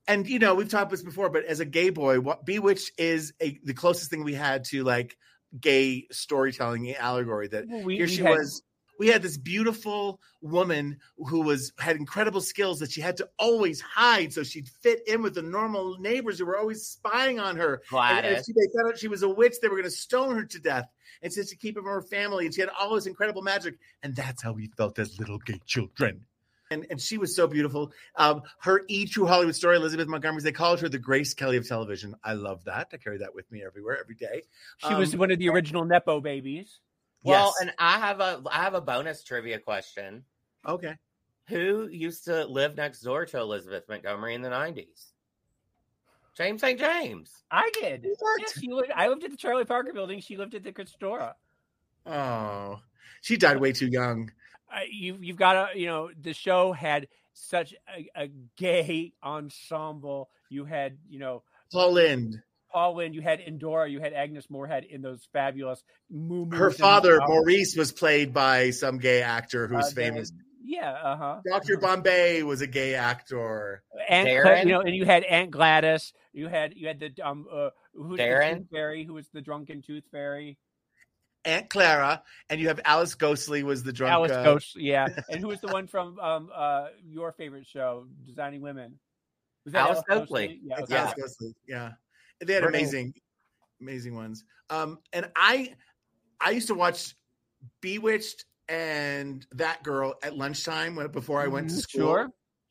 And you know, we've talked this before, but as a gay boy, what Bewitched is a, the closest thing we had to like gay storytelling allegory. That Well, we, here she had- was. We had this beautiful woman who was had incredible skills that she had to always hide so she'd fit in with the normal neighbors who were always spying on her. And, and if she, they found out she was a witch, they were going to stone her to death. And since to keep her from her family, and she had all this incredible magic, and that's how we felt as little gay children. And and she was so beautiful. Um, her E True Hollywood story, Elizabeth Montgomery, they called her the Grace Kelly of television. I love that. I carry that with me everywhere, every day. She was Um, one of the original Nepo babies. Well, Yes. and I have a I have a bonus trivia question. Okay. Who used to live next door to Elizabeth Montgomery in the nineties? James St. James. I did. What? Yeah, she lived, I lived at the Charlie Parker building. She lived at the Christora. Oh, she died way too young. Uh, you, you've got to, you know, the show had such a, a gay ensemble. You had, you know, Paul Lynde. Paul Lynde, you had Endora, you had Agnes Moorehead in those fabulous moo Her father, Maurice, was played by some gay actor who's uh, the- famous. Yeah, uh huh. Dr. Bombay was a gay actor. Aunt, Darren? you know, and you had Aunt Gladys. You had you had the um uh who's the Darren? tooth fairy who was the drunken tooth fairy. Aunt Clara, and you have Alice Ghostley was the drunk. Alice uh, Ghost, yeah. And who was the one from um uh your favorite show, Designing Women? Was Alice Ghostley. Yeah, It's okay. Alice Ghostley. Yeah, they had Brilliant. amazing, amazing ones. Um, and I, I used to watch Bewitched and that girl at lunchtime when before I went to Mhm, school. Sure.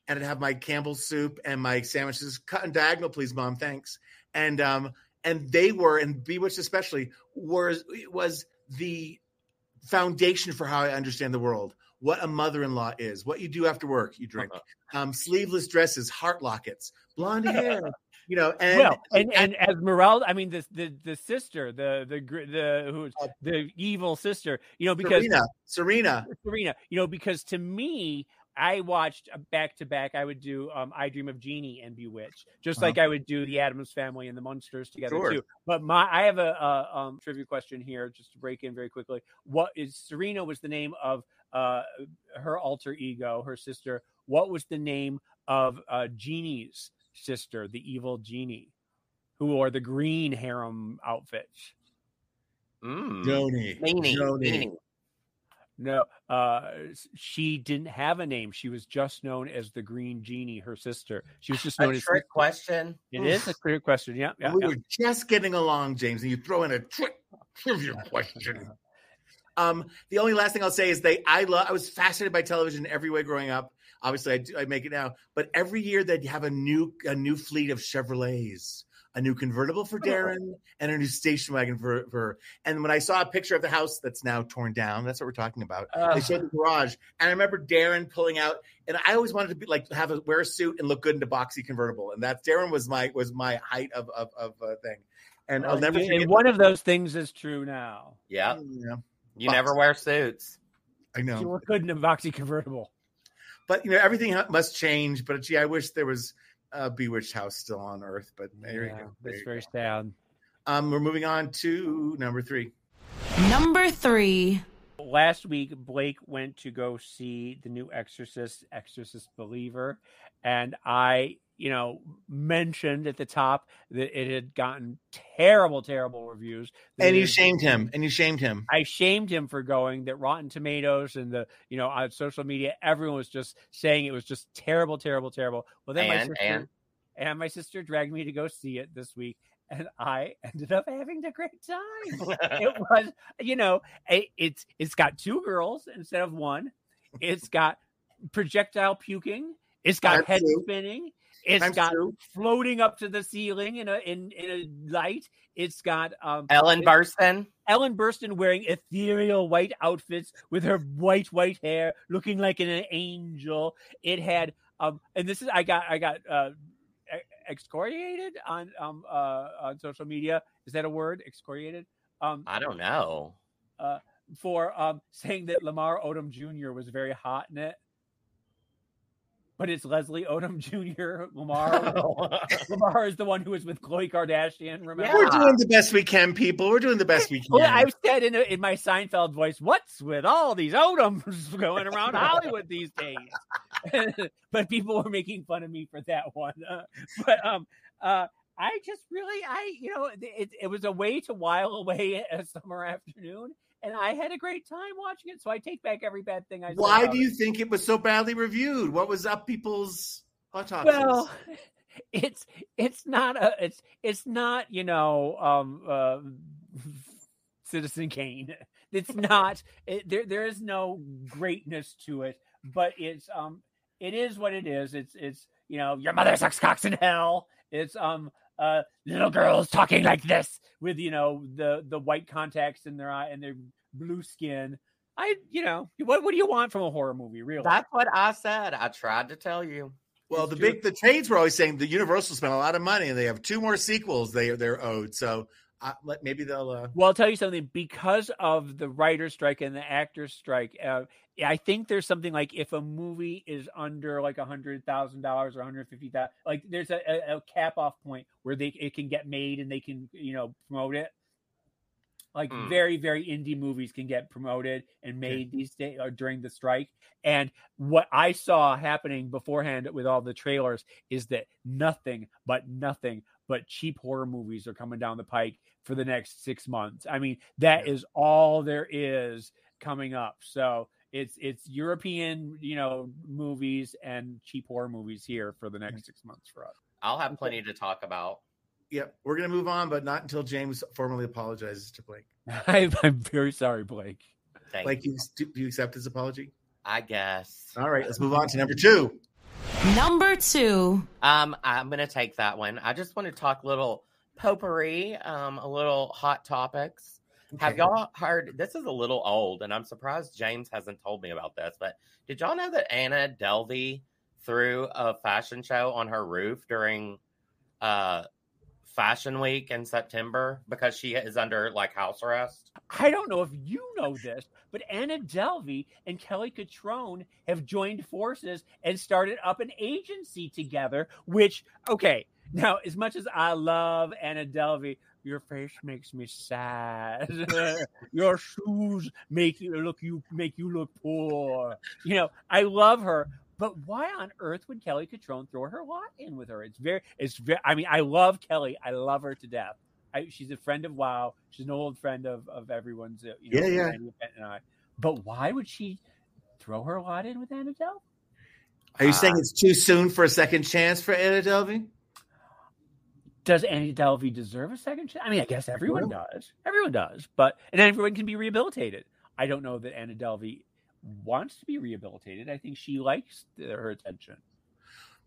and I'd have my Campbell's soup and my sandwiches cut in diagonal, please, mom, thanks. And um, and they were, and Bewitched especially, was was the foundation for how I understand the world. What a mother-in-law is, what you do after work, you drink, um, sleeveless dresses, heart lockets, blonde hair, you know, and well, and and Esmeralda, I mean the the the sister, the the the who's Uh, the evil sister, you know, because Serena, Serena, Serena, you know, because to me, I watched back to back. I would do um, "I Dream of Jeannie" and "Bewitched," just Uh-huh. like I would do the Addams Family and the Munsters together Sure. too. But my, I have a, a um, trivia question here, just to break in very quickly. What is Serena was the name of uh, her alter ego, her sister. What was the name of uh, Jeannie's sister, the evil Jeannie, who wore the green harem outfits? Mm. Joni, Meanie, Joni. Meanie. No, uh, she didn't have a name. She was just known as the Green Genie, her sister. She was just known as A as. trick question. It is a trick question. Yeah, yeah. we yeah. were just getting along, James, and you throw in a trick trivia question. Um, the only last thing I'll say is they I love I was fascinated by television in every way growing up. Obviously, I, do, I make it now, but every year they'd have a new a new fleet of Chevrolets, a new convertible for Darren, and a new station wagon for for. her. And when I saw a picture of the house that's now torn down, that's what we're talking about. Uh, They showed the garage, and I remember Darren pulling out. And I always wanted to be like have a wear a suit and look good in a boxy convertible, and that's Darren was my was my height of of of uh, thing. And I'll never and one of those things is true now. Yep. Yeah. You never wear suits. I She know, looked good in a boxy convertible. but you know everything must change. But gee, I wish there was a Bewitched house still on Earth. But there you go. There That's you very go. sad. Um, we're moving on to number three. Number three. last week blake went to go see the new exorcist exorcist believer and i you know mentioned at the top that it had gotten terrible terrible reviews And you shamed him. And you shamed him. I shamed him for going. That Rotten Tomatoes and the you know on social media, everyone was just saying it was just terrible, terrible, terrible. Well, then my sister and? and my sister dragged me to go see it this week, and I ended up having a great time. it was, you know, it, it's it's got two girls instead of one. It's got projectile puking. It's got head spinning. It's Times got two. floating up to the ceiling in a in, in a light. It's got um Ellen Burstyn. Ellen Burstyn wearing ethereal white outfits with her white white hair, looking like an angel. It had um, and this is I got I got uh excoriated on um uh on social media. Is that a word? Excoriated. Um, I don't know. Uh, for um saying that Lamar Odom Jr. was very hot in it. But it's Leslie Odom Jr. Lamar. Lamar is the one who was with Khloe Kardashian. Remember? Yeah. We're doing the best we can, people. We're doing the best we can. Well, I've said in, in my Seinfeld voice, "What's with all these Odoms going around Hollywood these days?" but people were making fun of me for that one. Uh, but um, uh, I just really, I you know, it, it was a way to while away a summer afternoon, and I had a great time watching it. So I take back every bad thing I said. Why do you it. think it was so badly reviewed? What was up people's autopsies? Well, it's it's not a it's it's not you know um uh, Citizen Kane. It's not it, there. There is no greatness to it, but it's um it is what it is. It's it's you know your mother sucks cocks in hell. It's um uh little girls talking like this with you know the the white contacts in their eye and their blue skin. I you know what what do you want from a horror movie? Really? That's what I said. I tried to tell you. well, it's the true. big the trades were always saying the Universal spent a lot of money and they have two more sequels they they're owed. So uh, let- maybe they'll. Uh, Well, I'll tell you something. Because of the writer's strike and the actor's strike, uh, I think there's something like if a movie is under like a hundred thousand dollars or hundred fifty thousand, like there's a, a, a cap off point where they it can get made and they can you know promote it. Like Hmm. very very indie movies can get promoted and made these days or during the strike. And what I saw happening beforehand with all the trailers is that nothing but nothing but cheap horror movies are coming down the pike for the next six months. I mean, that is all there is coming up. So it's it's European, you know, movies and cheap horror movies here for the next six months for us. I'll have plenty to talk about. Yep, we're gonna move on, but not until James formally apologizes to Blake. I, I'm very sorry, Blake. Thank Blake, you. you, do you accept his apology? I guess. All right, let's move on to number two. Number two. Um, I'm gonna take that one. I just want to talk a little potpourri, um, a little hot topics. Have y'all heard? This is a little old, and I'm surprised James hasn't told me about this. But did y'all know that Anna Delvey threw a fashion show on her roof during uh Fashion Week in September because she is under like house arrest? I don't know if you know this, but Anna Delvey and Kelly Cutrone have joined forces and started up an agency together. Which, okay, now as much as I love Anna Delvey, your face makes me sad. your shoes make you look you make you look poor. You know, I love her, but why on earth would Kelly Cutrone throw her lot in with her? It's very, it's very. I mean, I love Kelly. I love her to death. I, she's a friend of WoW. She's an old friend of of everyone's. You know, Yeah, yeah. And I. But why would she throw her lot in with Anna Delvey? Are you Uh, saying it's too soon for a second chance for Anna Delvey? Does Anna Delvey deserve a second chance? I mean, I guess everyone does. Everyone does. But and everyone can be rehabilitated. I don't know that Anna Delvey wants to be rehabilitated. I think she likes the, her attention.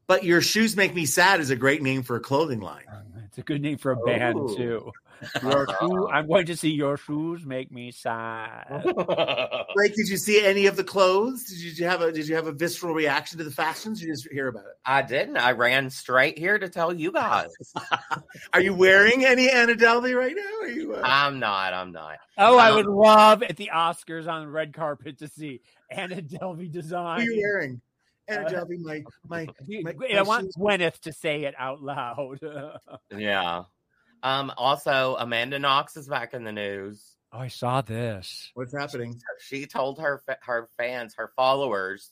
But your shoes make me sad is a great name for a clothing line. It's a good name for a band Ooh. too. Your shoe, I'm going to see your shoes make me sad. Blake, did you see any of the clothes? Did you, did you have a did you have a visceral reaction to the fashions? You just hear about it. I didn't. I ran straight here to tell you guys. Are you wearing any Anna Delvey right now? Are you? Uh... I'm not. I'm not. Oh, I Um, would love at the Oscars on the red carpet to see Anna Delvey Who design. are you wearing? Anna Uh, Delvey, my my. my, I want shoes- Gwyneth to say it out loud. oh, Yeah. Um. Also, Amanda Knox is back in the news. I saw this. What's happening? She told her her fans, her followers,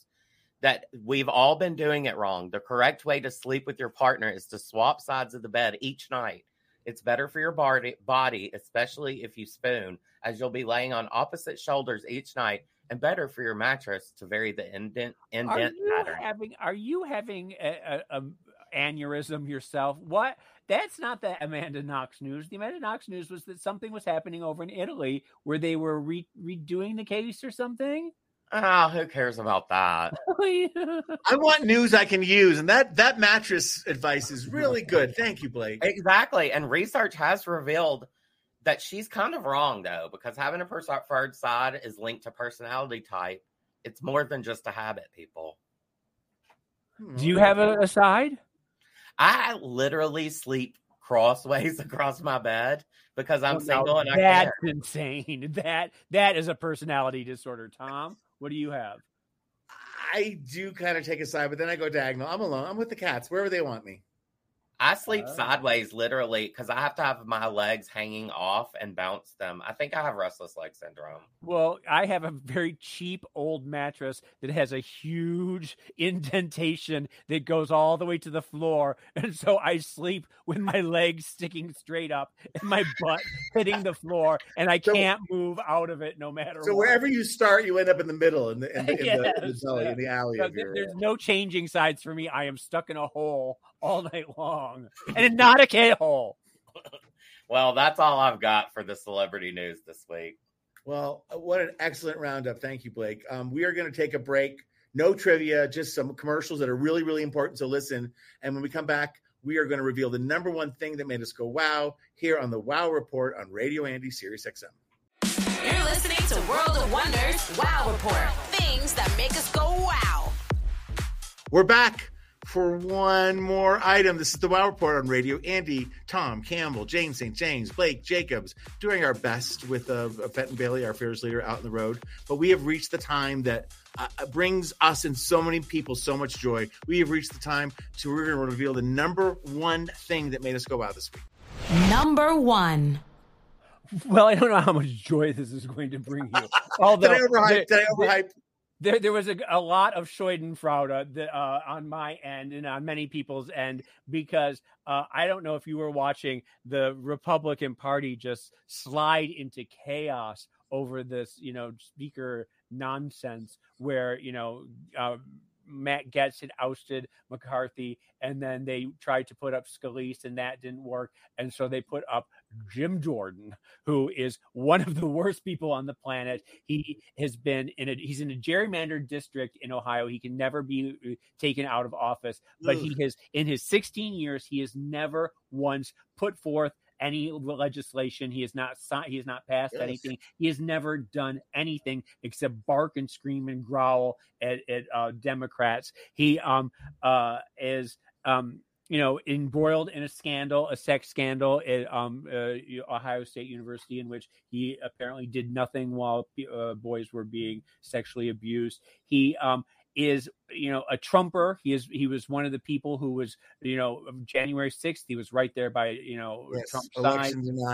that we've all been doing it wrong. The correct way to sleep with your partner is to swap sides of the bed each night. It's better for your body, body, especially if you spoon, as you'll be laying on opposite shoulders each night, and better for your mattress to vary the indent Are indent you pattern. having? Are you having a, a, a aneurysm yourself? What? That's not the Amanda Knox news. The Amanda Knox news was that something was happening over in Italy where they were re- redoing the case or something. Ah, who cares about that? I want news I can use, and that that mattress advice is really good. Thank you, Blake. Exactly. And research has revealed that she's kind of wrong, though, because having a preferred side is linked to personality type. It's more than just a habit, people. Hmm. Do you have a, a side? I literally sleep crossways across my bed because I'm Oh, no, single and I That's can't. insane. That that is a personality disorder. Tom, what do you have? I do kind of take a side, but then I go diagonal. I'm alone. I'm with the cats wherever they want me. I sleep Oh. sideways literally because I have to have my legs hanging off and bounce them. I think I have restless leg syndrome. Well, I have a very cheap old mattress that has a huge indentation that goes all the way to the floor. And so I sleep with my legs sticking straight up and my butt hitting the floor, and I So- can't move out of it no matter So what. wherever you start, you end up in the middle, in the in the, in the, in the belly, in the alley So of th- your. there's uh no changing sides for me. I am stuck in a hole all night long, and not a K hole. Well, that's all I've got for the celebrity news this week. Well, what an excellent roundup. Thank you, Blake. Um, we are going to take a break. No trivia, just some commercials that are really, really important to listen. And when we come back, we are going to reveal the number one thing that made us go wow here on the Wow Report on Radio Andy Sirius XM. You're listening to World of Wonders Wow Report. Things that make us go wow. We're back for one more item. This is the Wow Report on Radio. Andy, Tom, Campbell, James St. James, Blake, Jacobs, doing our best with uh, Fenton Bailey, our fearless leader, out on the road. But we have reached the time that uh, brings us and so many people so much joy. We have reached the time to we're going to reveal the number one thing that made us go out this week. Number one. Well, I don't know how much joy this is going to bring you. Although Did I overhype? Did I overhype? There, there was a, a lot of Schadenfreude uh, on my end and on many people's end because uh, I don't know if you were watching the Republican Party just slide into chaos over this, you know, speaker nonsense where you know. Uh, Matt Gaetz had ousted McCarthy, and then they tried to put up Scalise, and that didn't work. And so they put up Jim Jordan, who is one of the worst people on the planet. He has been in a he's in a gerrymandered district in Ohio. He can never be uh, taken out of office, but he has in his 16 years he has never once put forth any legislation. He has not signed. He has not passed Yes. anything. He has never done anything except bark and scream and growl at, at uh, Democrats. He um uh is um you know embroiled in a scandal, a sex scandal at um uh, Ohio State University, in which he apparently did nothing while uh, boys were being sexually abused. He um is you know a trumper. He is he was one of the people who was you know january 6th he was right there by you know Yes, trump's side.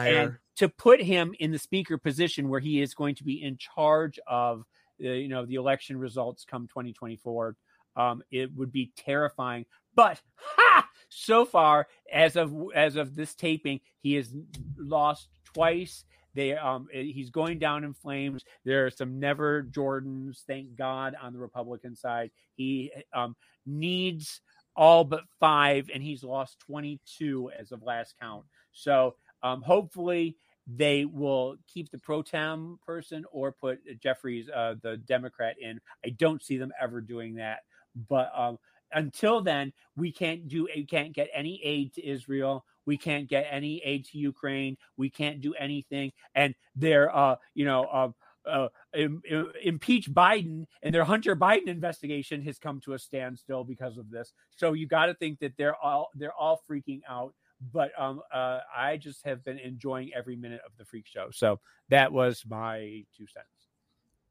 and to put him in the speaker position where he is going to be in charge of uh, you know the election results come 2024 um it would be terrifying. But ha! So far as of as of this taping he has lost twice they um he's going down in flames there are some never jordans thank god on the republican side he um needs all but five and he's lost 22 as of last count so um hopefully they will keep the pro tem person or put Jeffries, uh, the Democrat, in. I don't see them ever doing that, but um, until then, we can't do we can't get any aid to Israel. We can't get any aid to Ukraine. We can't do anything. And they're uh, you know, uh, uh, Im- im- impeach Biden and their Hunter Biden investigation has come to a standstill because of this. So you got to think that they're all they're all freaking out. But um, uh, I just have been enjoying every minute of the freak show. So that was my two cents.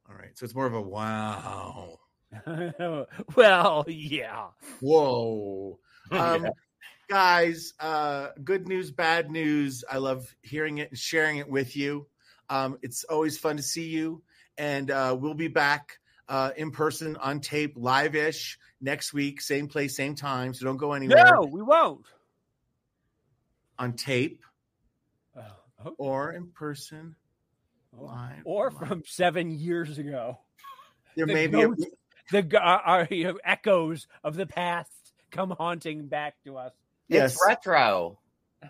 All right. So it's more of a wow. well, yeah. Whoa. Um, guys, uh, good news, bad news. I love hearing it and sharing it with you. Um, it's always fun to see you. And uh, we'll be back uh, in person on tape, live ish next week, same place, same time. So don't go anywhere. No, we won't. On tape Oh, or in person, Oh. live. or live. from seven years ago. there the may be a, The uh, uh, you know, echoes of the past come haunting back to us. Yes. It's retro.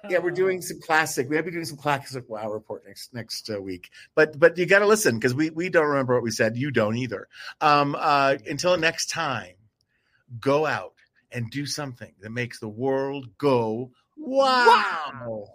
yeah, we're doing some classic. We might be doing some classic wow report next next uh, week. But but you got to listen because we we don't remember what we said. You don't either. Um, uh, until next time, go out and do something that makes the world go wow.